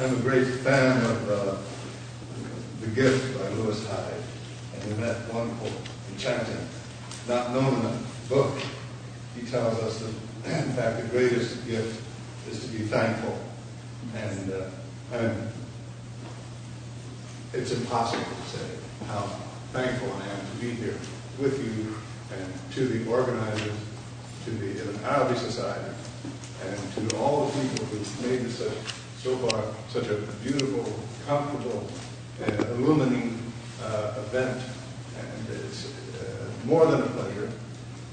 I'm a great fan of uh, The Gift by Lewis Hyde. And in that wonderful, enchanting, not known book, he tells us that, in fact, the greatest gift is to be thankful. And, uh, it's impossible to say how thankful I am to be here with you and to the organizers, to the Ibn Arabi Society, and to all the people who've made this such, so far such a beautiful, comfortable, and illuminating uh, event. And it's uh, more than a pleasure.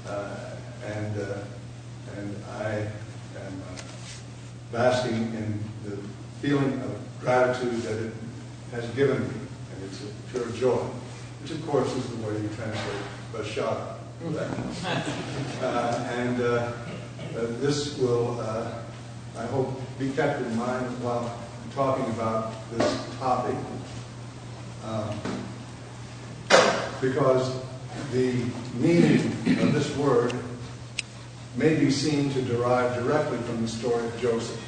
Uh, and, uh, and I am uh, basking in the feeling of gratitude that it has given me. And it's a pure joy, which of course is the way you translate Bashara. Uh, and uh, uh, this will, uh, I hope, be kept in mind while talking about this topic. Um, because the meaning of this word may be seen to derive directly from the story of Joseph.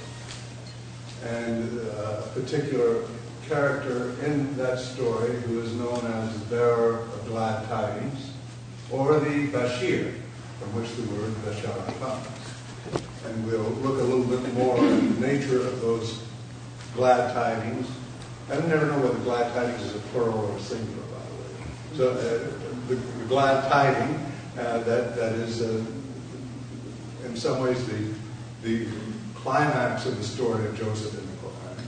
And uh, a particular character in that story who is known as the bearer of glad tidings, or the Bashir, from which the word Bashar comes. And we'll look a little bit more at the nature of those glad tidings. I never know whether glad tidings is a plural or a singular, by the way. So uh, the, the, glad tiding uh, that, that is, uh, in some ways, the, the climax of the story of Joseph in the Quran,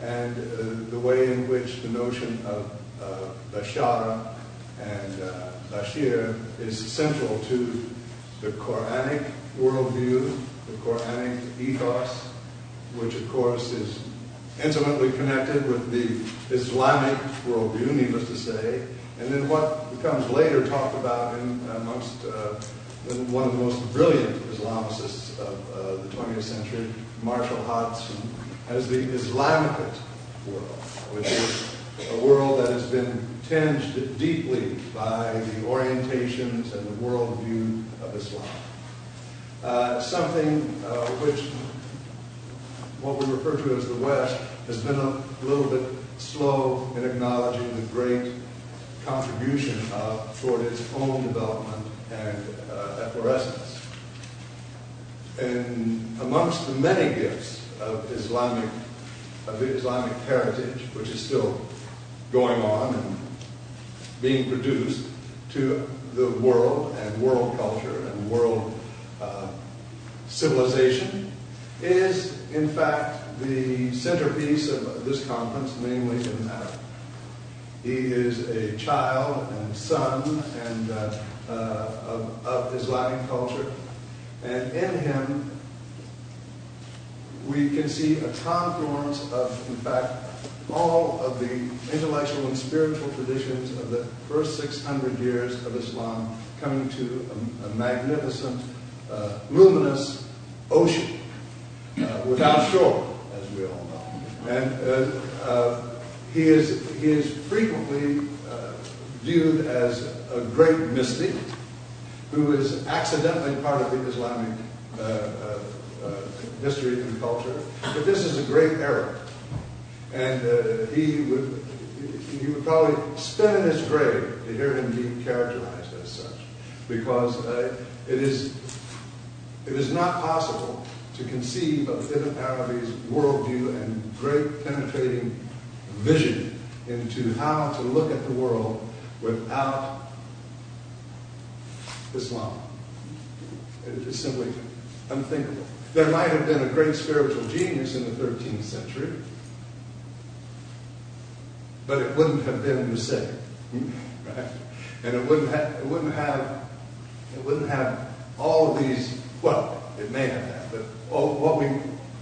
and uh, the way in which the notion of uh, Bashara and uh, Bashir is central to the Quranic worldview, the Quranic ethos, which of course is intimately connected with the Islamic worldview, needless to say, and then what becomes later talked about in amongst uh, one of the most brilliant Islamicists of uh, the 20th century, Marshall Hodgson, as the Islamicate world, which is a world that has been tinged deeply by the orientations and the worldview of Islam. Uh, something uh, which what we refer to as the West has been a little bit slow in acknowledging the great contribution of toward its own development and uh, efflorescence. And amongst the many gifts of Islamic heritage, which is still going on and being produced to the world and world culture and world uh, civilization is, in fact, the centerpiece of this conference, namely Ibn Arabi. He is a child and son and uh, uh, of, of Islamic culture, and in him we can see a confluence of, in fact, all of the intellectual and spiritual traditions of the first 600 years of Islam coming to a, a magnificent, uh, luminous ocean uh, without shore, as we all know. And uh, uh he, is, he is frequently viewed as a great mystic who is accidentally part of the Islamic history and culture. But this is a great era and he would he would probably spin in his grave to hear him be characterized as such, because it is it is not possible to conceive of Ibn Arabi's worldview and great penetrating vision into how to look at the world without Islam. It is simply unthinkable. There might have been a great spiritual genius in the 13th century but it wouldn't have been the same, right? And it wouldn't have, it wouldn't have, it wouldn't have all of these. Well, it may have had, but what we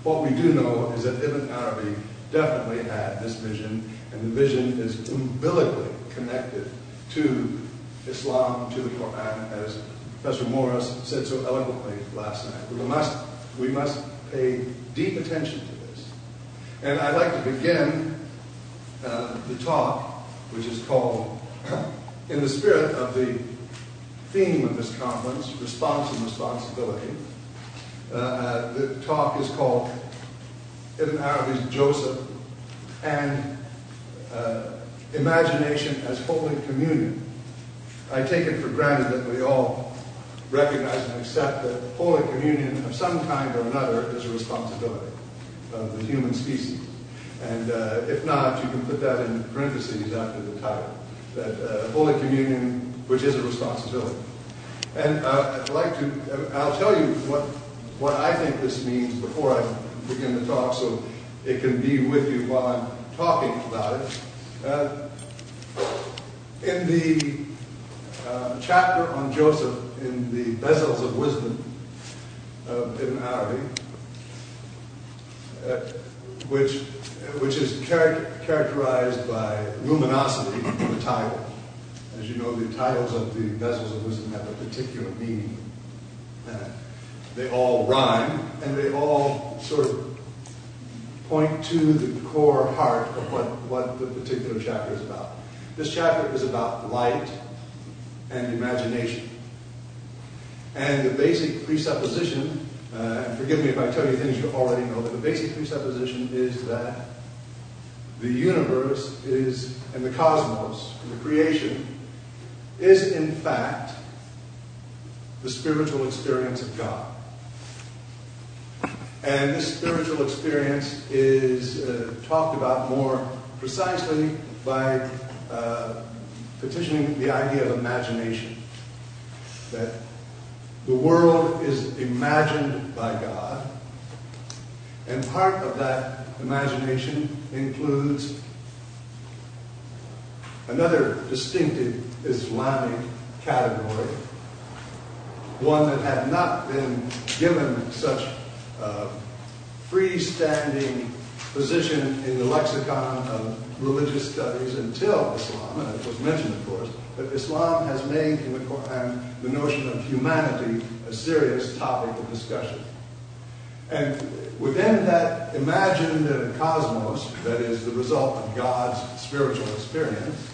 what we do know is that Ibn Arabi definitely had this vision, and the vision is umbilically connected to Islam, to the Quran, as Professor Morris said so eloquently last night. We must we must pay deep attention to this, and I'd like to begin uh, the talk, which is called, in the spirit of the theme of this conference, Response and Responsibility. Uh, uh, the talk is called Ibn Arabi's Joseph and uh, imagination as Holy Communion. I take it for granted that we all recognize and accept that Holy Communion of some kind or another is a responsibility of the human species. And uh, if not, you can put that in parentheses after the title. That uh, Holy Communion, which is a responsibility. And uh, I'd like to, I'll tell you what, what I think this means before I begin to talk so it can be with you while I'm talking about it. Uh, in the uh, chapter on Joseph in the Bezels of Wisdom of Ibn Arabi, uh, which, which is char- characterized by luminosity, in the title. As you know, the titles of the bezels of Wisdom have a particular meaning. Uh, they all rhyme, and they all sort of point to the core heart of what, what the particular chapter is about. This chapter is about light and imagination. And the basic presupposition, uh, and forgive me if I tell you things you already know, but the basic presupposition is that the universe is, and the cosmos, the creation, is in fact the spiritual experience of God. And this spiritual experience is uh, talked about more precisely by uh, petitioning the idea of imagination. That the world is imagined by God, and part of that imagination includes another distinctive Islamic category, one that had not been given such uh, freestanding position in the lexicon of religious studies until Islam, and it was mentioned, of course, but Islam has made in the Quran the notion of humanity a serious topic of discussion. And within that imagined cosmos, that is the result of God's spiritual experience,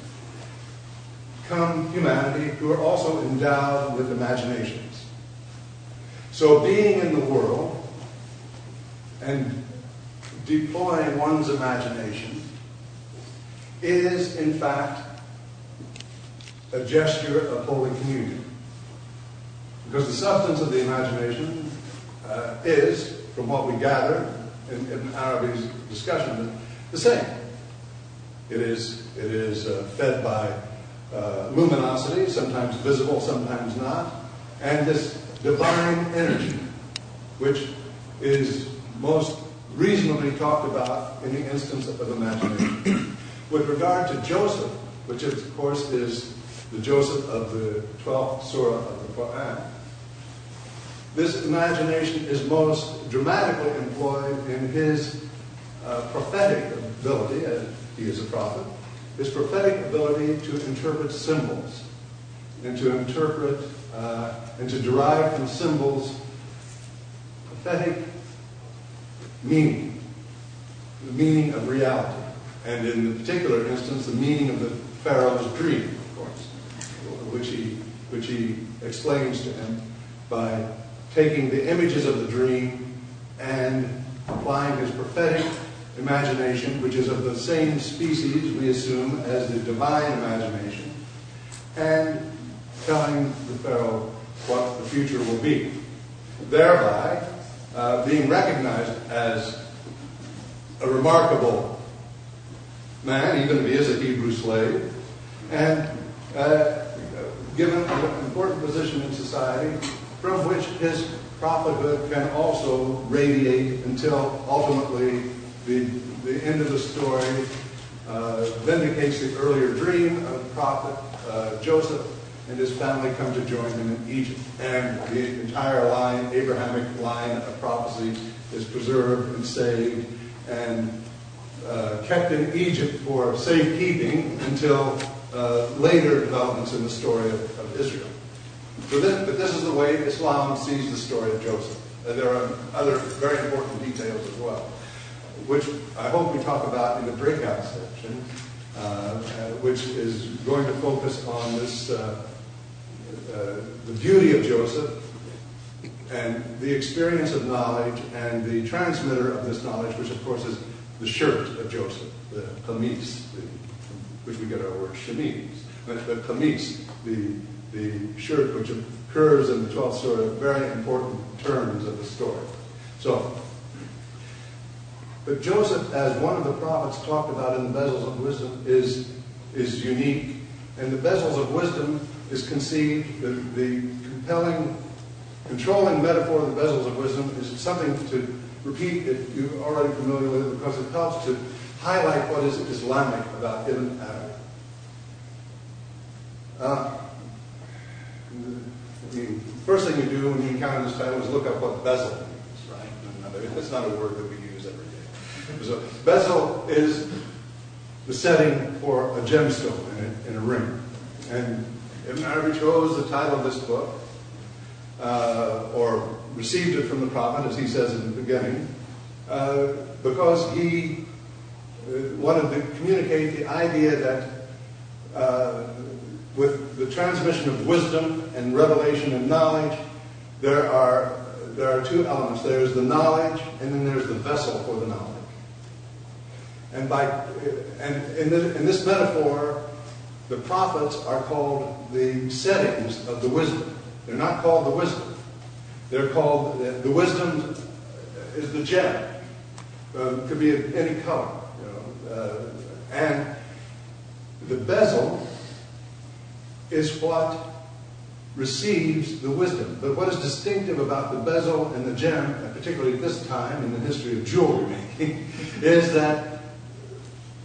come humanity who are also endowed with imaginations. So being in the world and deploying one's imagination is, in fact, a gesture of Holy Communion. Because the substance of the imagination uh, is, from what we gather in, Ibn Arabi's discussion, the same. It is, it is uh, fed by uh, luminosity, sometimes visible, sometimes not, and this divine energy, which is most reasonably talked about in the instance of imagination. With regard to Joseph, which of course is the Joseph of the 12th surah of the Quran, this imagination is most dramatically employed in his uh, prophetic ability, as he is a prophet, his prophetic ability to interpret symbols and to interpret uh, and to derive from symbols prophetic meaning, the meaning of reality, and in the particular instance, the meaning of the Pharaoh's dream, of course, which he, which he explains to him by taking the images of the dream and applying his prophetic imagination, which is of the same species, we assume, as the divine imagination, and telling the Pharaoh what the future will be. Thereby, uh, being recognized as a remarkable man, even if he is a Hebrew slave, and uh, given an important position in society from which his prophethood can also radiate until ultimately the, end of the story uh, vindicates the earlier dream of prophet uh, Joseph and his family come to join him in Egypt. And the entire line, Abrahamic line of prophecy, is preserved and saved and uh, kept in Egypt for safekeeping until later developments in the story of, Israel. But this is the way Islam sees the story of Joseph. There are other very important details as well which I hope we talk about in the breakout section, uh, which is going to focus on this, uh, uh, the beauty of Joseph, and the experience of knowledge and the transmitter of this knowledge, which of course is the shirt of Joseph, the kamis, which we get our word chemise. The, the kamis, the, the shirt which occurs in the 12th story, very important terms of the story. So, but Joseph, as one of the prophets talked about in the bezels of wisdom, is, is unique. And the bezels of wisdom is conceived, the, the compelling, controlling metaphor of the bezels of wisdom is something to repeat if you're already familiar with it because it helps to highlight what is Islamic about Ibn Adam. Uh, the first thing you do when you encounter this title is look up what bezel means, right? That's not a word that we. So bezel is the setting for a gemstone in a, in a ring. And Ibn Arabi chose the title of this book, uh, or received it from the Prophet, as he says in the beginning, uh, because he uh, wanted to communicate the idea that with the transmission of wisdom and revelation and knowledge, there are there are two elements. There's the knowledge, and then there's the vessel for the knowledge. And by and in this, metaphor, the prophets are called the settings of the wisdom. They're not called the wisdom. They're called the, wisdom is the gem. Uh, could be of any color. Uh, and the bezel is what receives the wisdom. But what is distinctive about the bezel and the gem, and particularly at this time in the history of jewelry making, is that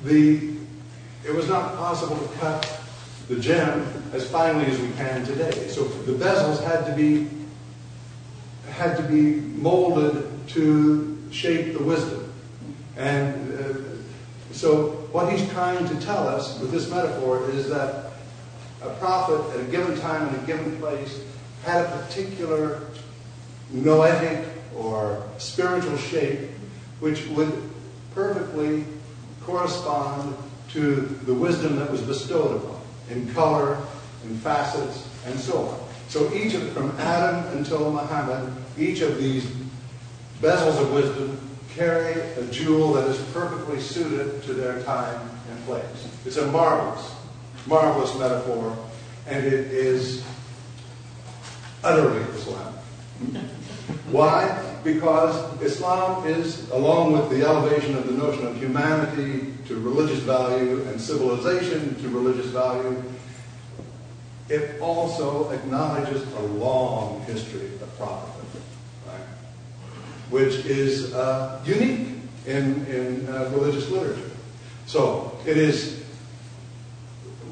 it was not possible to cut the gem as finely as we can today. So the bezels had to be had to be molded to shape the wisdom. And uh, so what he's trying to tell us with this metaphor is that a prophet at a given time in a given place had a particular noetic or spiritual shape which would perfectly correspond to the wisdom that was bestowed upon in color, in facets, and so on. So each of from Adam until Muhammad, each of these bezels of wisdom carry a jewel that is perfectly suited to their time and place. It's a marvelous, marvelous metaphor, and it is utterly Islamic. Why? Because Islam is, along with the elevation of the notion of humanity to religious value and civilization to religious value, it also acknowledges a long history of prophethood, right? which is uh, unique in, in uh, religious literature. So it is,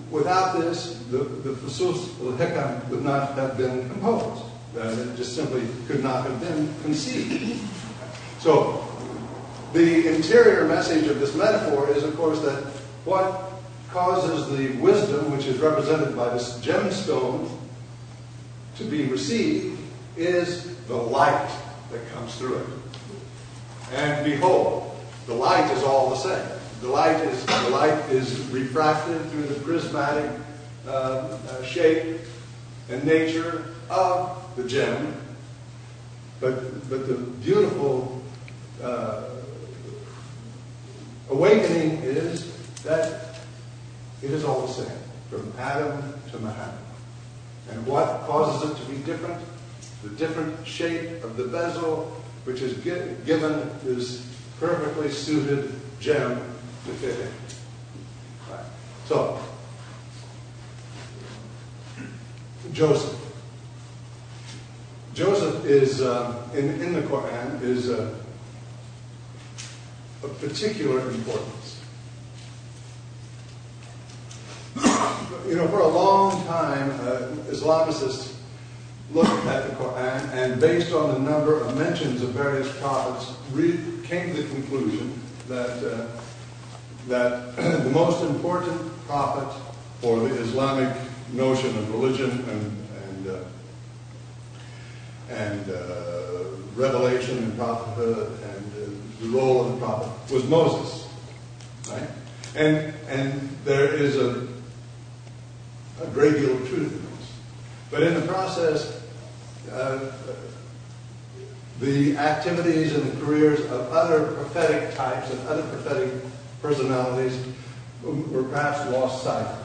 without this, the, the Fusus al-Hikam would not have been composed. It just simply could not have been conceived. So the interior message of this metaphor is, of course, that what causes the wisdom, which is represented by this gemstone, to be received is the light that comes through it. And behold, the light is all the same. The light is the light is refracted through the prismatic uh, uh, shape and nature of the gem, but but the beautiful uh, awakening is that it is all the same, from Adam to Muhammad. And what causes it to be different? The different shape of the bezel, which is given this perfectly suited gem to fit in. So, Joseph. Joseph is, uh, in, in the Quran, is of particular importance. you know, for a long time, uh, Islamicists looked at the Quran and, based on the number of mentions of various prophets, re- came to the conclusion that uh, that the most important prophet for the Islamic notion of religion and and uh, and uh, revelation and prophethood and uh, the role of the prophet was Moses, right? And and there is a a great deal of truth in this. But in the process, uh, the activities and the careers of other prophetic types and other prophetic personalities were perhaps lost sight of.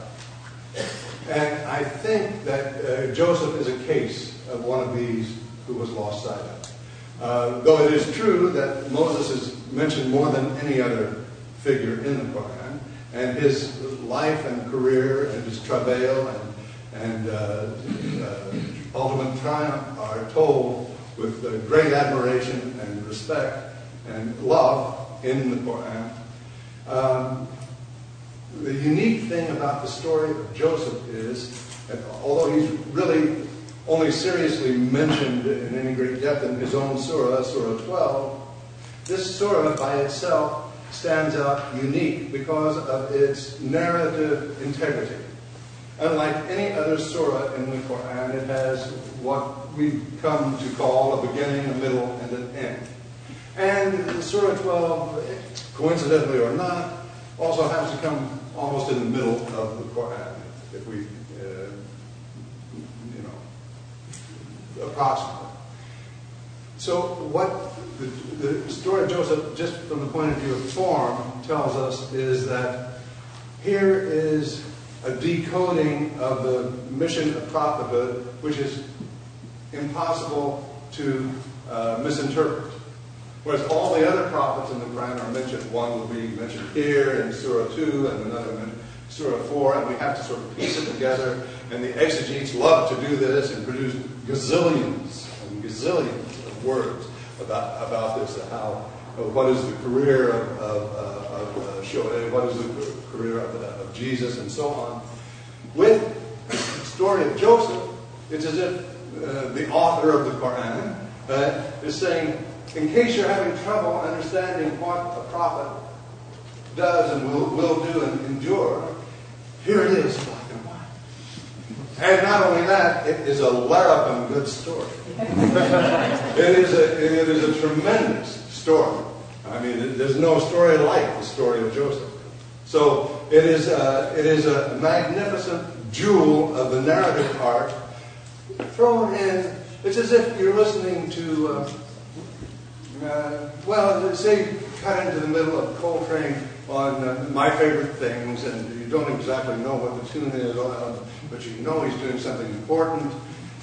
And I think that uh, Joseph is a case of one of these who was lost sight of. Uh, though it is true that Moses is mentioned more than any other figure in the Quran, and his life and career and his travail and, uh, uh, ultimate triumph are told with great admiration and respect and love in the Quran. Um, the unique thing about the story of Joseph is that although he's really only seriously mentioned in any great depth in his own surah, Surah 12, this surah by itself stands out unique because of its narrative integrity. Unlike any other surah in the Quran, it has what we've come to call a beginning, a middle, and an end. And Surah 12, coincidentally or not, also happens to come almost in the middle of the Quran, if we, uh, you know, approximately. So what the, story of Joseph, just from the point of view of form, tells us is that here is a decoding of the mission of prophethood, which is impossible to uh, misinterpret. Whereas all the other prophets in the Quran are mentioned. One will be mentioned here in Surah 2 and another in Surah 4, and we have to sort of piece it together. And the exegetes love to do this and produce gazillions and gazillions of words about, about this, how, what is the career of, of, of uh, Shoaib, what is the career of, of Jesus, and so on. With the story of Joseph, it's as if uh, the author of the Quran uh, is saying, in case you're having trouble understanding what a prophet does and will, will do and endure, here it is. And not only that, it is a larapin good story. it, is a, it is a tremendous story. I mean, there's no story like the story of Joseph. So it is a, it is a magnificent jewel of the narrative art thrown in. It's as if you're listening to, uh, uh, well, say, cut into the middle of Coltrane on uh, My Favorite Things, and you don't exactly know what the tune is, uh, but you know he's doing something important.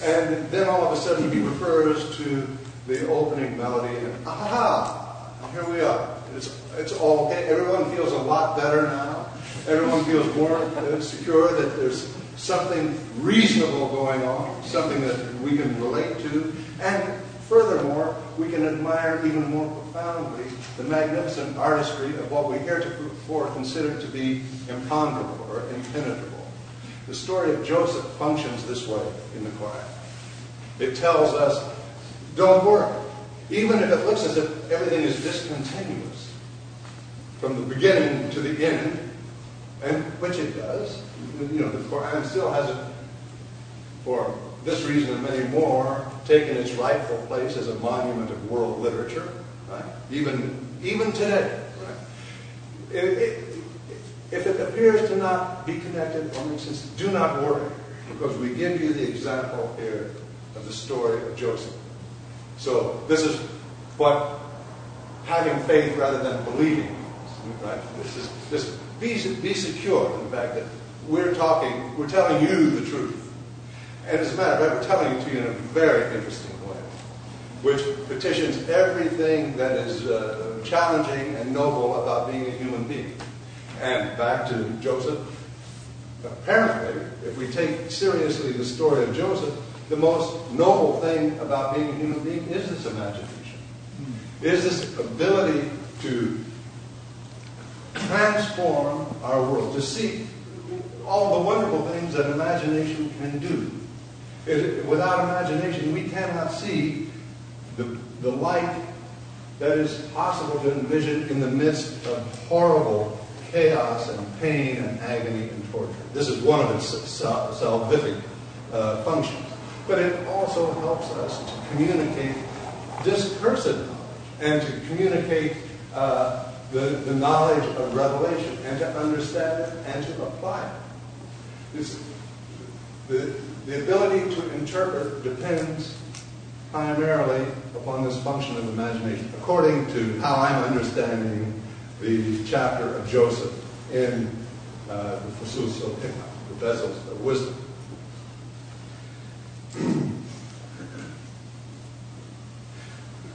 And then all of a sudden he refers to the opening melody, and aha, here we are. It's, it's all okay. Everyone feels a lot better now. Everyone feels more uh, secure that there's something reasonable going on, something that we can relate to, and furthermore, we can admire even more profoundly the magnificent artistry of what we heretofore considered to be imponderable or impenetrable. The story of Joseph functions this way in the Quran. It tells us, don't worry. Even if it looks as if everything is discontinuous, from the beginning to the end, and which it does, you know, the Quran still hasn't, for this reason and many more, taken its rightful place as a monument of world literature, right? Even, even today, right? It, it, if it appears to not be connected or make sense, do not worry, because we give you the example here of the story of Joseph. So this is what having faith rather than believing, right? This is this be, be secure in the fact that we're talking, we're telling you the truth. And as a matter of fact, we're telling it to you in a very interesting way, which petitions everything that is uh, challenging and noble about being a human being. And back to Joseph, apparently, if we take seriously the story of Joseph, the most noble thing about being a human being is this imagination, is this ability to transform our world, to see all the wonderful things that imagination can do. It, without imagination, we cannot see the, the light that is possible to envision in the midst of horrible chaos and pain and agony and torture. This is one of its salvific uh, functions. But it also helps us to communicate discursive knowledge and to communicate uh, the, the knowledge of revelation and to understand it and to apply it. The, ability to interpret depends primarily upon this function of imagination, according to how I'm understanding the chapter of Joseph in uh, the Fusus the bezels of wisdom.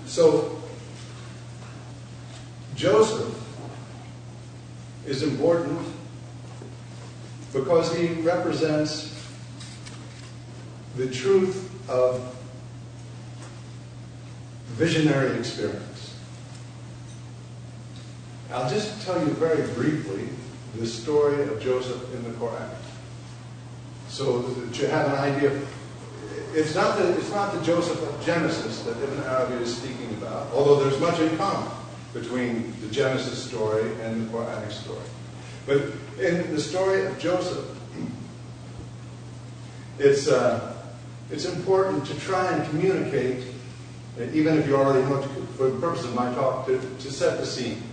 so, Joseph is important because he represents the truth of visionary experience. I'll just tell you very briefly the story of Joseph in the Quran. So that you have an idea. It's not the, it's not the Joseph of Genesis that Ibn Arabi is speaking about, although there's much in common between the Genesis story and the Quranic story. But in the story of Joseph, it's, uh, it's important to try and communicate, even if you already know, for the purpose of my talk, to, to set the scene.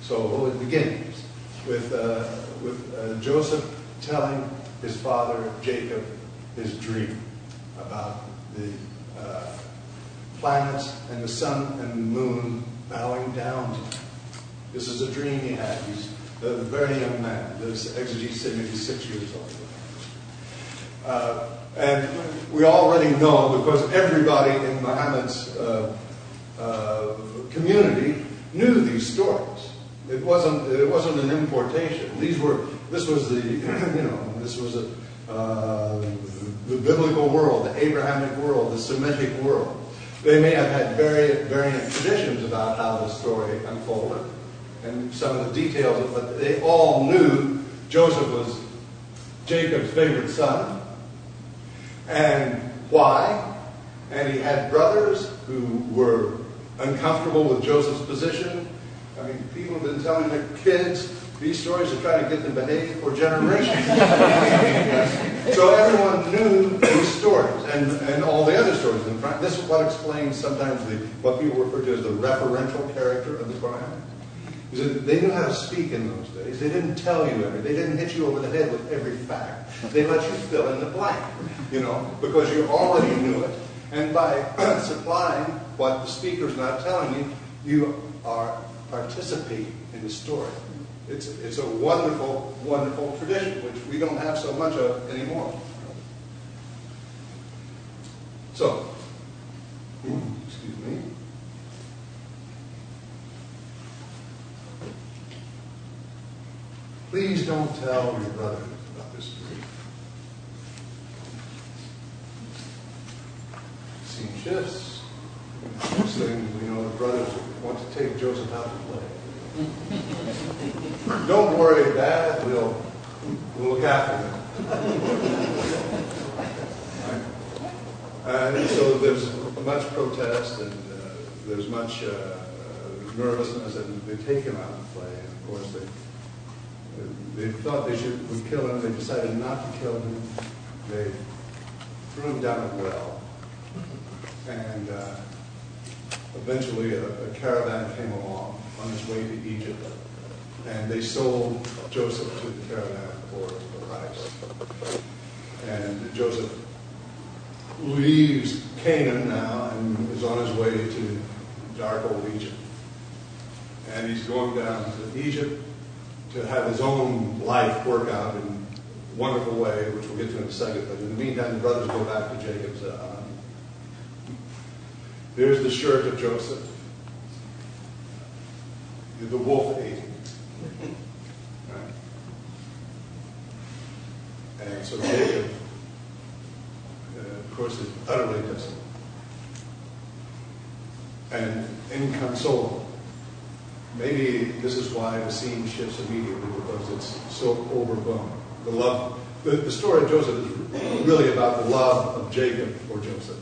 So it begins with, uh, with uh, Joseph telling his father, Jacob, his dream about the uh, planets and the sun and the moon bowing down to him. This is a dream he had. He's a very young man. This exegetes say maybe six years old. Uh, and we already know because everybody in Muhammad's uh, uh, community knew these stories. It wasn't, it wasn't an importation. These were, this was the, you know, this was a, uh, the biblical world, the Abrahamic world, the Semitic world. They may have had very variant traditions about how the story unfolded and some of the details, but they all knew Joseph was Jacob's favorite son. And why? And he had brothers who were uncomfortable with Joseph's position I mean, people have been telling their kids these stories to try to get them behaved for generations. so everyone knew these stories and, and all the other stories. In fact, this is what explains sometimes the, what people refer to as the referential character of the Quran. They knew how to speak in those days. They didn't tell you everything. They didn't hit you over the head with every fact. They let you fill in the blank, you know, because you already knew it. And by supplying what the speaker's not telling you, you are participating in the story. It's, it's a wonderful, wonderful tradition, which we don't have so much of anymore. So, excuse me. Please don't tell your brother about this dream. Scene shifts. Next thing you know, the brothers want to take Joseph out to play. Don't worry, Dad. We'll, we'll look after him. And so there's much protest and uh, there's much uh, nervousness, and they take him out to play. And of course, they they thought they would kill him. They decided not to kill him. They threw him down a well, and. Uh, eventually a, a caravan came along on its way to Egypt, and they sold Joseph to the caravan for a price. And Joseph leaves Canaan now and is on his way to dark old Egypt. And he's going down to Egypt to have his own life work out in a wonderful way, which we'll get to in a second. But in the meantime, the brothers go back to Jacob's uh, there's the shirt of Joseph. The wolf ate him. Right? And so Jacob, uh, of course, is utterly desolate and inconsolable. Maybe this is why the scene shifts immediately because it's so overblown. The love, the, the story of Joseph is really about the love of Jacob for Joseph.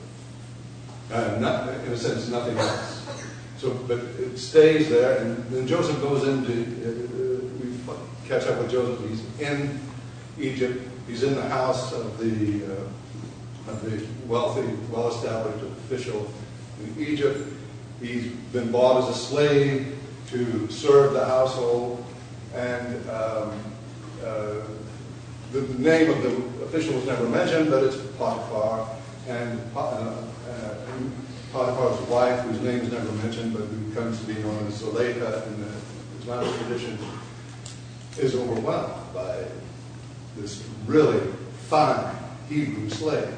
Uh, not, in a sense, nothing else. So, but it stays there, and then Joseph goes into. Uh, we catch up with Joseph. He's in Egypt. He's in the house of the uh, of the wealthy, well-established official in Egypt. He's been bought as a slave to serve the household, and um, uh, the name of the official was never mentioned, but it's Potiphar, and uh, Potiphar's wife, whose name is never mentioned, but who comes to be known as Zuleika in the Islamic tradition, is overwhelmed by this really fine Hebrew slave.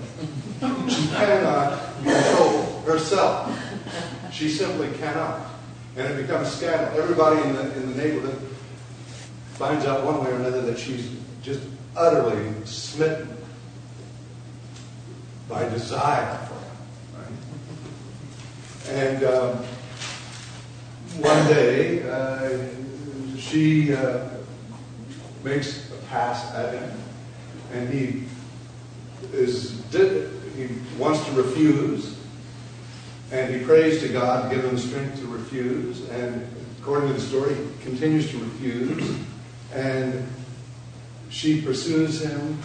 She cannot control herself. She simply cannot. And it becomes scandal. Everybody in the, in the neighborhood finds out one way or another that she's just utterly smitten by desire for him. Right? And um, one day, uh, she uh, makes a pass at him, and he is he wants to refuse, and he prays to God to give him strength to refuse. And according to the story, he continues to refuse, and she pursues him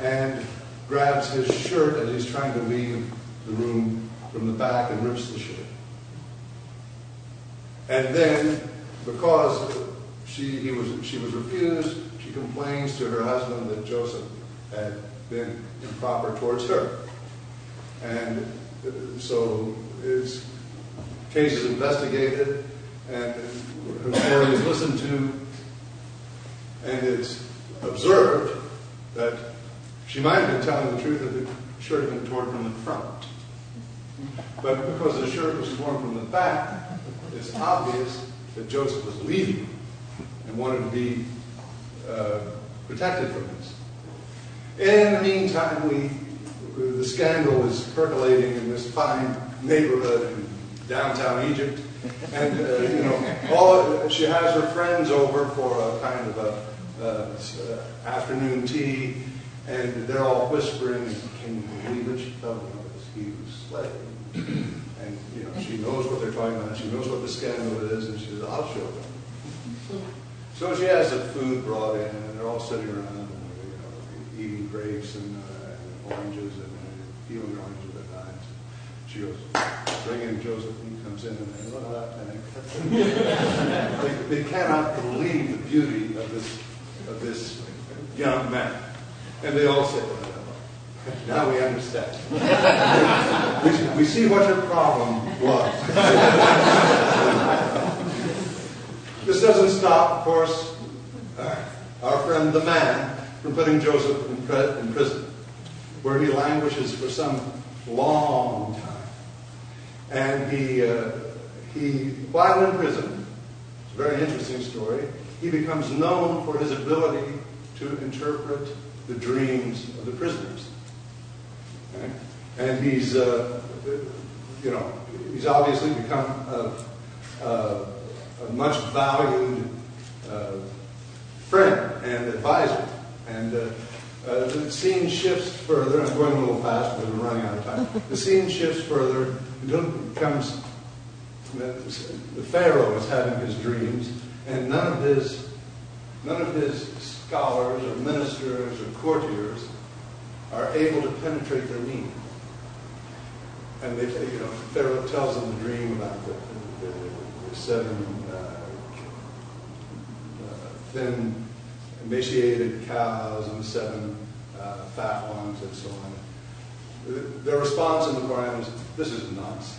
and grabs his shirt as he's trying to leave the room from the back and rips the shirt. And then, because she, he was, she was refused, she complains to her husband that Joseph had been improper towards her. And uh, so his case is investigated, and her story is listened to, and it's observed that she might have been telling the truth if the shirt had been torn from the front. But because the shirt was torn from the back, it's obvious that Joseph was leaving and wanted to be uh, protected from this. In the meantime, the scandal is percolating in this fine neighborhood in downtown Egypt, and uh, you know, all she has her friends over for a kind of a uh, afternoon tea, and they're all whispering, "Can you believe it? She fell in love with this Hebrew slave." And you know, she knows what they're talking about. She knows what the scandal is, and she says, "I'll show them." So she has the food brought in, and they're all sitting around, you know, eating grapes and, uh, and oranges and uh, peeling oranges. She goes, "Bring in Joseph." He comes in, and they look up, and they, they, cannot believe the beauty of this of this young man, and they all say, now we understand. we, we, see what your problem was. this doesn't stop, of course, our friend the man from putting Joseph in, in prison, where he languishes for some long time. And he, uh, he, while in prison, it's a very interesting story, he becomes known for his ability to interpret the dreams of the prisoners. Okay? And he's, uh, you know, he's obviously become a, a, a much valued uh, friend and advisor. And uh, uh, the scene shifts further. I'm going a little fast because we're running out of time. The scene shifts further. It becomes the Pharaoh is having his dreams, and none of his none of his scholars or ministers or courtiers are able to penetrate their meaning. And they, you know, Pharaoh tells them the dream about the, the, the seven uh, uh, thin, emaciated cows and the seven uh, fat ones and so on. Their response in the Quran is, this is nonsense.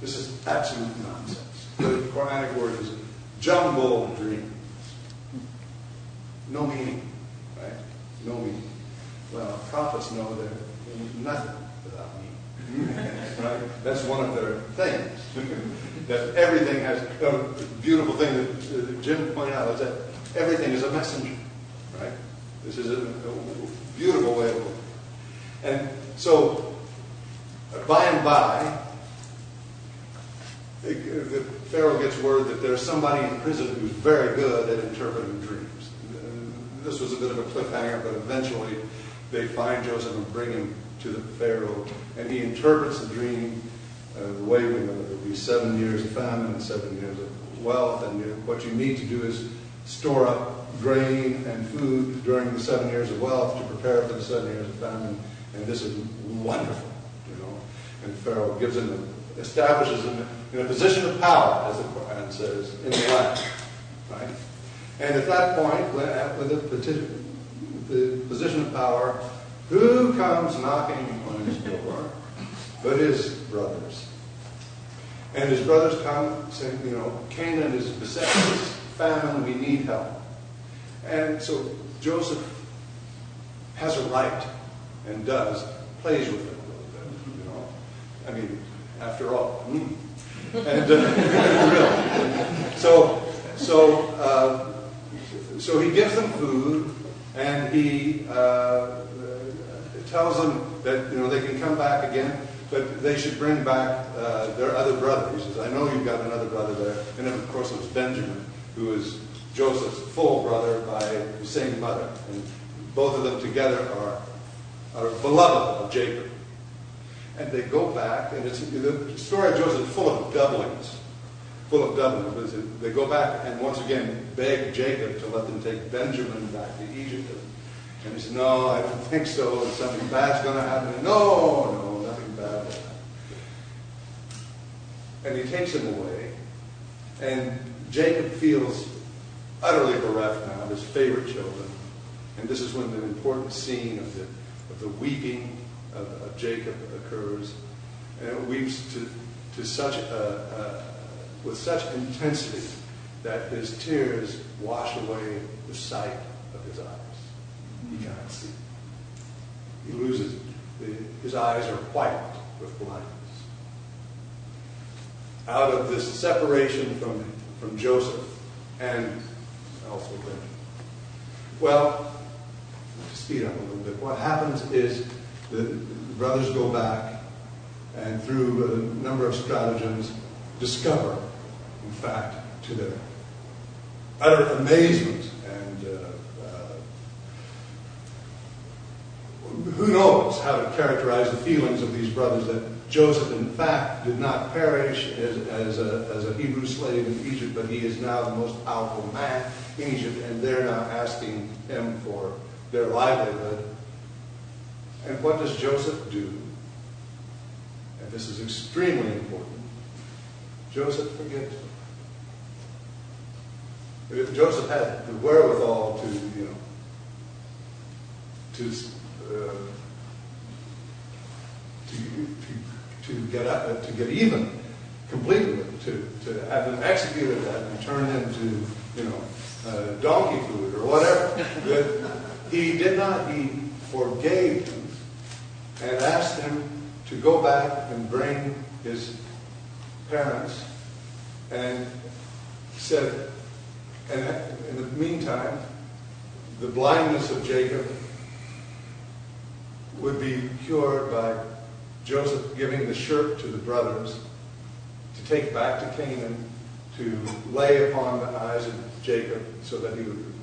This is absolute nonsense. The Quranic word is jumbled dream. No meaning, right? No meaning. Well, prophets know that nothing without meaning. right? That's one of their things. that everything has a beautiful thing that Jim pointed out is that everything is a messenger. Right? This is a, a beautiful way of looking. And so, by and by, the Pharaoh gets word that there's somebody in prison who's very good at interpreting dreams. This was a bit of a cliffhanger, but eventually they find Joseph and bring him to the Pharaoh, and he interprets the dream uh, the way we know it. will be seven years of famine and seven years of wealth, and what you need to do is store up grain and food during the seven years of wealth to prepare for the seven years of famine, and this is wonderful, you know. And Pharaoh gives him, establishes him in a position of power, as the Quran says, in the land, right? And at that point, with the, the position of power, who comes knocking on his door but his brothers. And his brothers come saying, you know, Canaan is beset with famine, we need help. And so Joseph has a right and does, plays with it a little bit, you know. I mean, after all. Mm. And uh, so, so, uh, so he gives them food, and he uh, tells them that you know they can come back again, but they should bring back uh, their other brother. He says, "I know you've got another brother there," and of course it was Benjamin, who is Joseph's full brother by the same mother, and both of them together are are beloved of Jacob. And they go back, and it's the story of Joseph is full of doublings full of doublings. They go back and once again beg Jacob to let them take Benjamin back to Egypt. And he says, No, I don't think so. Something bad's going to happen. No, no, nothing bad will happen. And he takes him away. And Jacob feels utterly bereft now of his favorite children. And this is when the important scene of the, of the weeping of, of Jacob occurs. And it weeps to, to such a, a, with such intensity that his tears wash away the sight of his eyes. He cannot see. He loses, his eyes are white with blindness. Out of this separation from, from Joseph and also Benjamin. Well, speed up a little bit, what happens is the brothers go back and through a number of stratagems discover, in fact, to their utter amazement and uh, who knows how to characterize the feelings of these brothers that Joseph, in fact, did not perish as, as, a, as a Hebrew slave in Egypt, but he is now the most powerful man in Egypt, and they're now asking him for their livelihood. And what does Joseph do? And this is extremely important. Joseph forgives them. If Joseph had the wherewithal to, you know, to uh, to, to, to get up, uh, to get even completely, to, to have them executed that and turned into, you know, uh, donkey food or whatever. He did not. He forgave him and asked him to go back and bring his parents and said, and in the meantime, the blindness of Jacob would be cured by Joseph giving the shirt to the brothers to take back to Canaan to lay upon the eyes of Jacob so that he would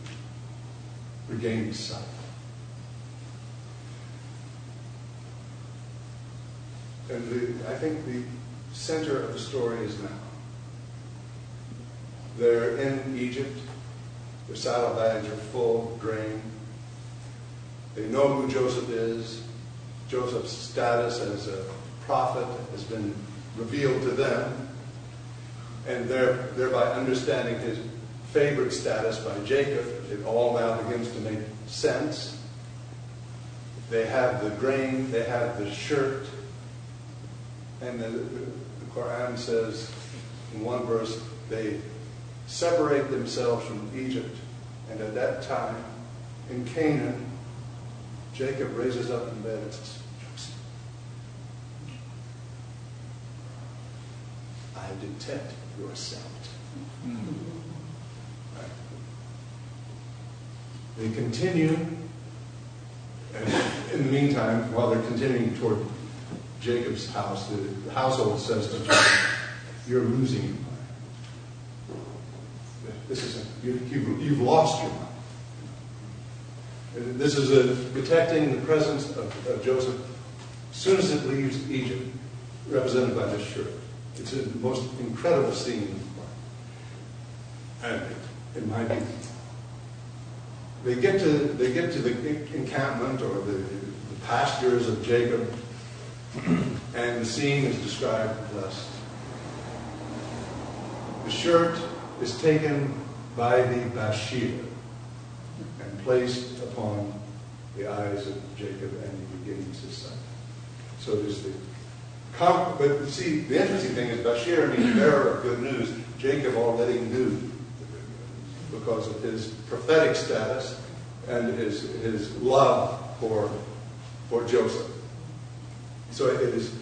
regain his sight. And I think the center of the story is now. They're in Egypt. Their saddlebags are full of grain. They know who Joseph is. Joseph's status as a prophet has been revealed to them, and they're thereby understanding his favored status by Jacob, it all now begins to make sense. They have the grain, they have the shirt, and the, the Quran says in one verse, they separate themselves from Egypt, and at that time in Canaan, Jacob raises up in bed and says, I detect your scent. Right. They continue, and in the meantime, while they're continuing toward Jacob's house, the household says to Jacob, You're losing your mind. This is a, you, have you've lost your mind. This is a, detecting the presence of, of Joseph as soon as it leaves Egypt, represented by this shirt. It's the most incredible scene. in the Bible. And it might be. They get to they get to the encampment or the, pastures of Jacob, and the scene is described thus. The shirt is taken by the Bashir and placed upon the eyes of Jacob, and he begins his sight. So there's the but see, the interesting thing is Bashir means bearer of good news. Jacob already knew because of his prophetic status and his, his love for, for Joseph. So it is,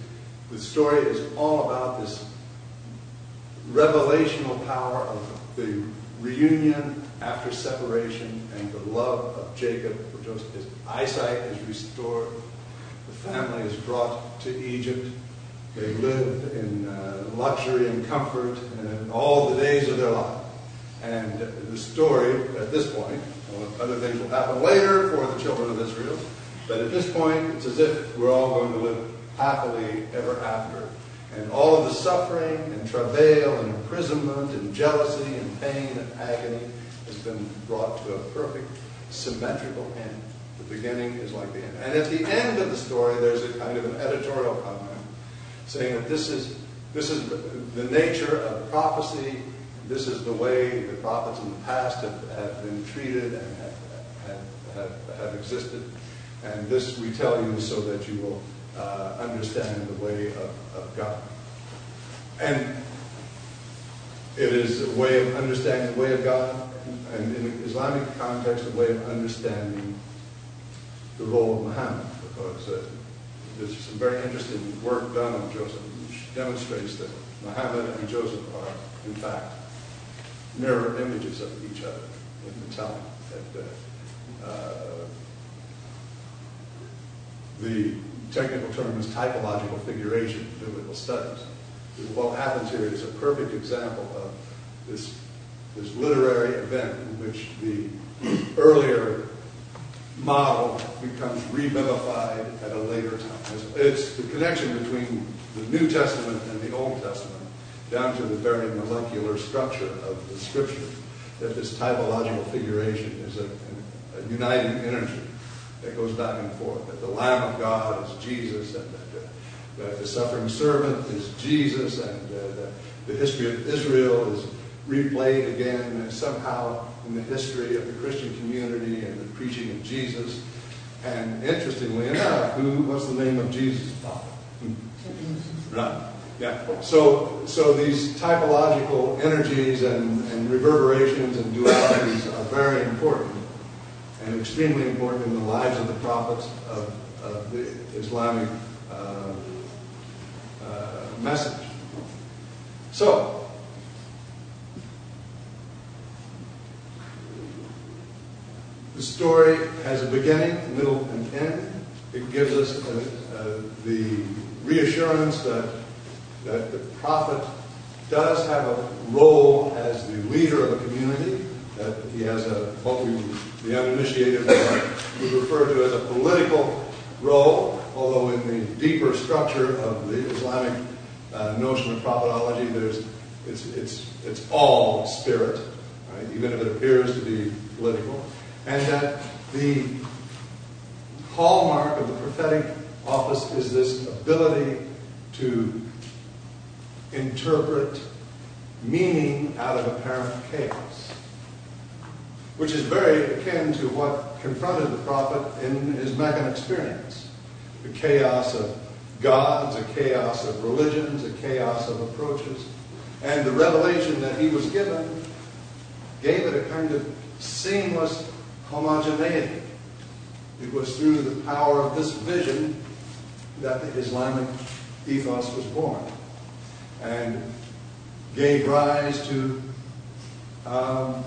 the story is all about this revelational power of the reunion after separation and the love of Jacob for Joseph. His eyesight is restored. The family is brought to Egypt. They live in uh, luxury and comfort and all the days of their life. And the story at this point, other things will happen later for the children of Israel, but at this point, it's as if we're all going to live happily ever after. And all of the suffering and travail and imprisonment and jealousy and pain and agony has been brought to a perfect symmetrical end. The beginning is like the end. And at the end of the story, there's a kind of an editorial comment saying that this is, this is the nature of prophecy. This is the way the prophets in the past have, been treated and have, existed. And this we tell you so that you will uh, understand the way of, God. And it is a way of understanding the way of God, and in Islamic context, a way of understanding the role of Muhammad, because uh, there's some very interesting work done on Joseph, which demonstrates that Muhammad and Joseph are, in fact, mirror images of each other in the. That, uh, uh, the technical term is typological figuration in biblical studies. What happens here is a perfect example of this, this literary event in which the earlier model becomes revivified at a later time. It's the connection between the New Testament and the Old Testament down to the very molecular structure of the Scripture, that this typological figuration is a, a uniting energy that goes back and forth. That the Lamb of God is Jesus, and that, that the suffering servant is Jesus, and uh, the history of Israel is replayed again and somehow in the history of the Christian community and the preaching of Jesus. And interestingly enough, who what's the name of Jesus' father? Right. Yeah. So, so these typological energies and, and reverberations and dualities are very important and extremely important in the lives of the prophets of, of the Islamic uh, uh, message. So, the story has a beginning, middle, and end. It gives us uh, uh the reassurance that that the prophet does have a role as the leader of a community, that he has a, what we, the uninitiated would refer to as a political role, although in the deeper structure of the Islamic uh, notion of prophetology, there's, it's, it's, it's all spirit, right? even if it appears to be political. And that the hallmark of the prophetic office is this ability to interpret meaning out of apparent chaos, which is very akin to what confronted the prophet in his Meccan experience the chaos of gods, a chaos of religions, a chaos of approaches. And the revelation that he was given gave it a kind of seamless homogeneity. It was through the power of this vision that the Islamic ethos was born and gave rise to um,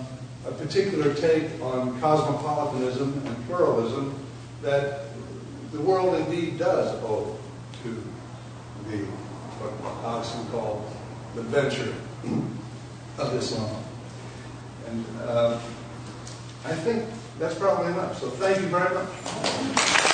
a particular take on cosmopolitanism and pluralism that the world indeed does owe to the what Hodgson called the venture of Islam. And uh, I think that's probably enough. So thank you very much.